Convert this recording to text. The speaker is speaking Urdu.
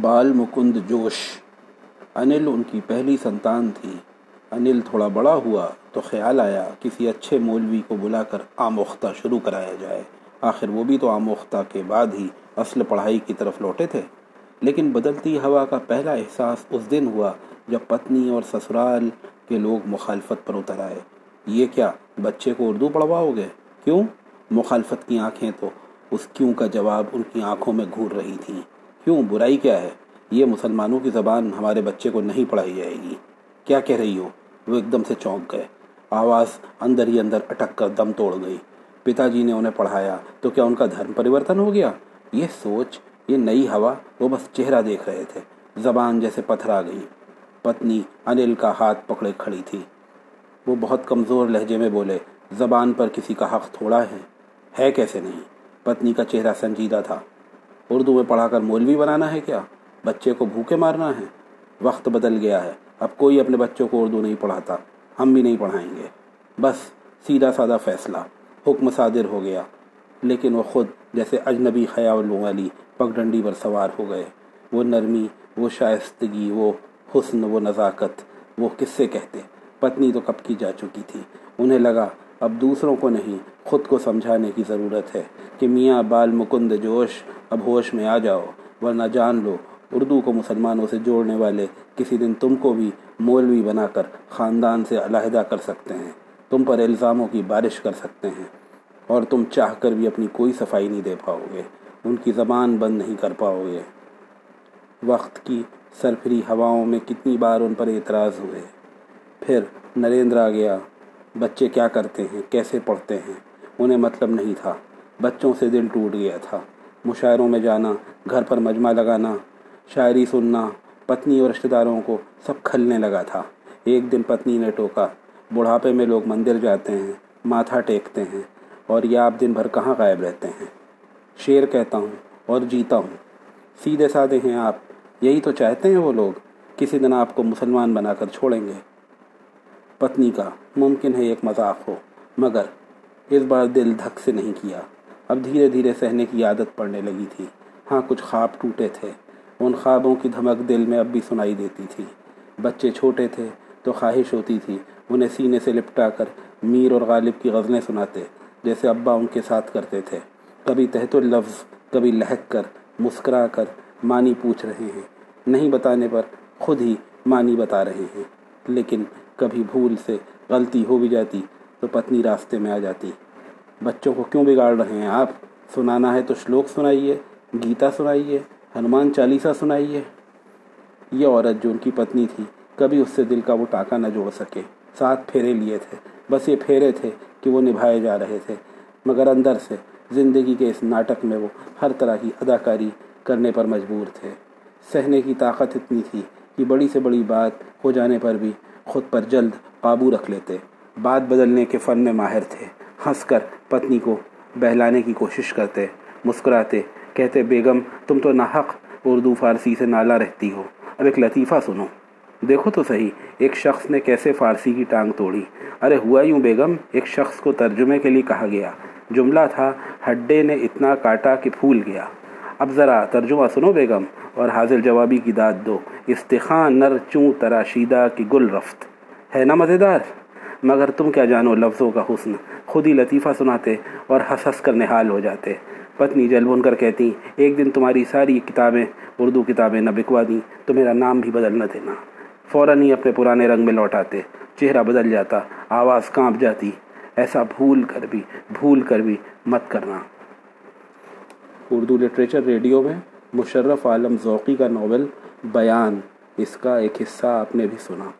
بال مکند جوش۔ انل ان کی پہلی سنتان تھی۔ انل تھوڑا بڑا ہوا تو خیال آیا کسی اچھے مولوی کو بلا کر آموختہ شروع کرایا جائے۔ آخر وہ بھی تو آموختہ کے بعد ہی اصل پڑھائی کی طرف لوٹے تھے۔ لیکن بدلتی ہوا کا پہلا احساس اس دن ہوا جب پتنی اور سسرال کے لوگ مخالفت پر اتر آئے۔ یہ کیا بچے کو اردو پڑھواؤ گے؟ کیوں؟ مخالفت کی آنکھیں تو اس کیوں کا جواب ان کی آنکھوں میں گھور رہی تھیں۔ کیوں؟ برائی کیا ہے؟ یہ مسلمانوں کی زبان ہمارے بچے کو نہیں پڑھائی جائے گی۔ کیا کہہ رہی ہو؟ وہ ایک دم سے چونک گئے۔ آواز اندر ہی اندر اٹک کر دم توڑ گئی۔ پتا جی نے انہیں پڑھایا، تو کیا ان کا دھرم پریورتن ہو گیا؟ یہ سوچ، یہ نئی ہوا، وہ بس چہرہ دیکھ رہے تھے۔ زبان جیسے پتھر آ گئی۔ پتنی انل کا ہاتھ پکڑے کھڑی تھی۔ وہ بہت کمزور لہجے میں بولے، زبان پر کسی کا حق تھوڑا ہے؟ ہے کیسے نہیں؟ پتنی کا چہرہ سنجیدہ تھا۔ اردو میں پڑھا کر مولوی بنانا ہے کیا؟ بچے کو بھوکے مارنا ہے؟ وقت بدل گیا ہے۔ اب کوئی اپنے بچوں کو اردو نہیں پڑھاتا۔ ہم بھی نہیں پڑھائیں گے۔ بس سیدھا سادہ فیصلہ۔ حکم صادر ہو گیا۔ لیکن وہ خود جیسے اجنبی خیالوں والی پگ ڈنڈی پر سوار ہو گئے۔ وہ نرمی، وہ شائستگی، وہ حسن، وہ نزاکت، وہ کس سے کہتے؟ پتنی تو کب کی جا چکی تھی۔ انہیں لگا اب دوسروں کو نہیں، خود کو سمجھانے کی ضرورت ہے کہ میاں بال مکند جوش اب ہوش میں آ جاؤ، ورنہ جان لو، اردو کو مسلمانوں سے جوڑنے والے کسی دن تم کو بھی مولوی بنا کر خاندان سے علیحدہ کر سکتے ہیں۔ تم پر الزاموں کی بارش کر سکتے ہیں۔ اور تم چاہ کر بھی اپنی کوئی صفائی نہیں دے پاؤ گے۔ ان کی زبان بند نہیں کر پاؤ گے۔ وقت کی سرفری ہواؤں میں کتنی بار ان پر اعتراض ہوئے۔ پھر نریندر آ گیا۔ بچے کیا کرتے ہیں؟ کیسے پڑھتے ہیں؟ انہیں مطلب نہیں تھا۔ بچوں سے دل ٹوٹ گیا تھا۔ مشاعروں میں جانا، گھر پر مجمع لگانا، شاعری سننا، پتنی اور رشتہ داروں کو سب کھلنے لگا تھا۔ ایک دن پتنی نے ٹوکا، بڑھاپے میں لوگ مندر جاتے ہیں، ماتھا ٹیکتے ہیں اور یہ آپ دن بھر کہاں غائب رہتے ہیں؟ شیر کہتا ہوں اور جیتا ہوں۔ سیدھے سادے ہیں آپ، یہی تو چاہتے ہیں وہ لوگ؟ کسی دن آپ کو مسلمان بنا کر چھوڑیں گے۔ پتنی کا ممکن ہے ایک مذاق ہو، مگر اس بار دل دھک سے نہیں کیا۔ اب دھیرے دھیرے سہنے کی عادت پڑنے لگی تھی۔ ہاں کچھ خواب ٹوٹے تھے۔ ان خوابوں کی دھمک دل میں اب بھی سنائی دیتی تھی۔ بچے چھوٹے تھے تو خواہش ہوتی تھی۔ انہیں سینے سے لپٹا کر میر اور غالب کی غزلیں سناتے، جیسے ابا ان کے ساتھ کرتے تھے۔ کبھی تحت اللفظ، کبھی لہک کر مسکرا کر معنی پوچھ رہے ہیں۔ نہیں بتانے پر خود ہی معنی بتا رہے ہیں۔ لیکن کبھی بھول سے غلطی ہو بھی جاتی تو پتنی راستے میں آ جاتی۔ بچوں کو کیوں بگاڑ رہے ہیں آپ؟ سنانا ہے تو شلوک سنائیے، گیتا سنائیے، ہنومان چالیسا سنائیے۔ یہ عورت جو ان کی پتنی تھی، کبھی اس سے دل کا وہ ٹاکا نہ جوڑ سکے۔ ساتھ پھیرے لیے تھے، بس یہ پھیرے تھے کہ وہ نبھائے جا رہے تھے۔ مگر اندر سے زندگی کے اس ناٹک میں وہ ہر طرح کی اداکاری کرنے پر مجبور تھے۔ سہنے کی طاقت اتنی تھی کہ بڑی سے بڑی بات ہو جانے پر بھی خود پر جلد قابو رکھ لیتے۔ بات بدلنے کے فن میں ماہر تھے۔ ہنس کر پتنی کو بہلانے کی کوشش کرتے۔ مسکراتے۔ کہتے، بیگم، تم تو ناحق اردو، فارسی سے نالا رہتی ہو۔ اب ایک لطیفہ سنو۔ دیکھو تو صحیح، ایک شخص نے کیسے فارسی کی ٹانگ توڑی۔ ارے، ہوا یوں بیگم؟ ایک شخص کو ترجمے کے لیے کہا گیا۔ جملہ تھا، ہڈے نے اتنا کاٹا کہ پھول گیا۔ اب ذرا ترجمہ سنو بیگم اور حاضر جوابی کی داد دو۔ استخان نر چوں تراشیدہ کی گل رفت۔ ہے نا مزیدار؟ مگر تم کیا جانو لفظوں کا حسن۔ خود ہی لطیفہ سناتے اور ہنس ہنس کر نحال ہو جاتے۔ پتنی جل بن کر کہتی، ایک دن تمہاری ساری کتابیں اردو کتابیں نہ بکوا دیں تو میرا نام بھی بدل نہ دینا۔ فوراً ہی اپنے پرانے رنگ میں لوٹ آتے۔ چہرہ بدل جاتا، آواز کانپ جاتی۔ ایسا بھول کر بھی، بھول کر بھی مت کرنا۔ اردو لٹریچر ریڈیو میں مشرف عالم ذوقی کا ناول بیان، اس کا ایک حصہ آپ نے بھی سنا۔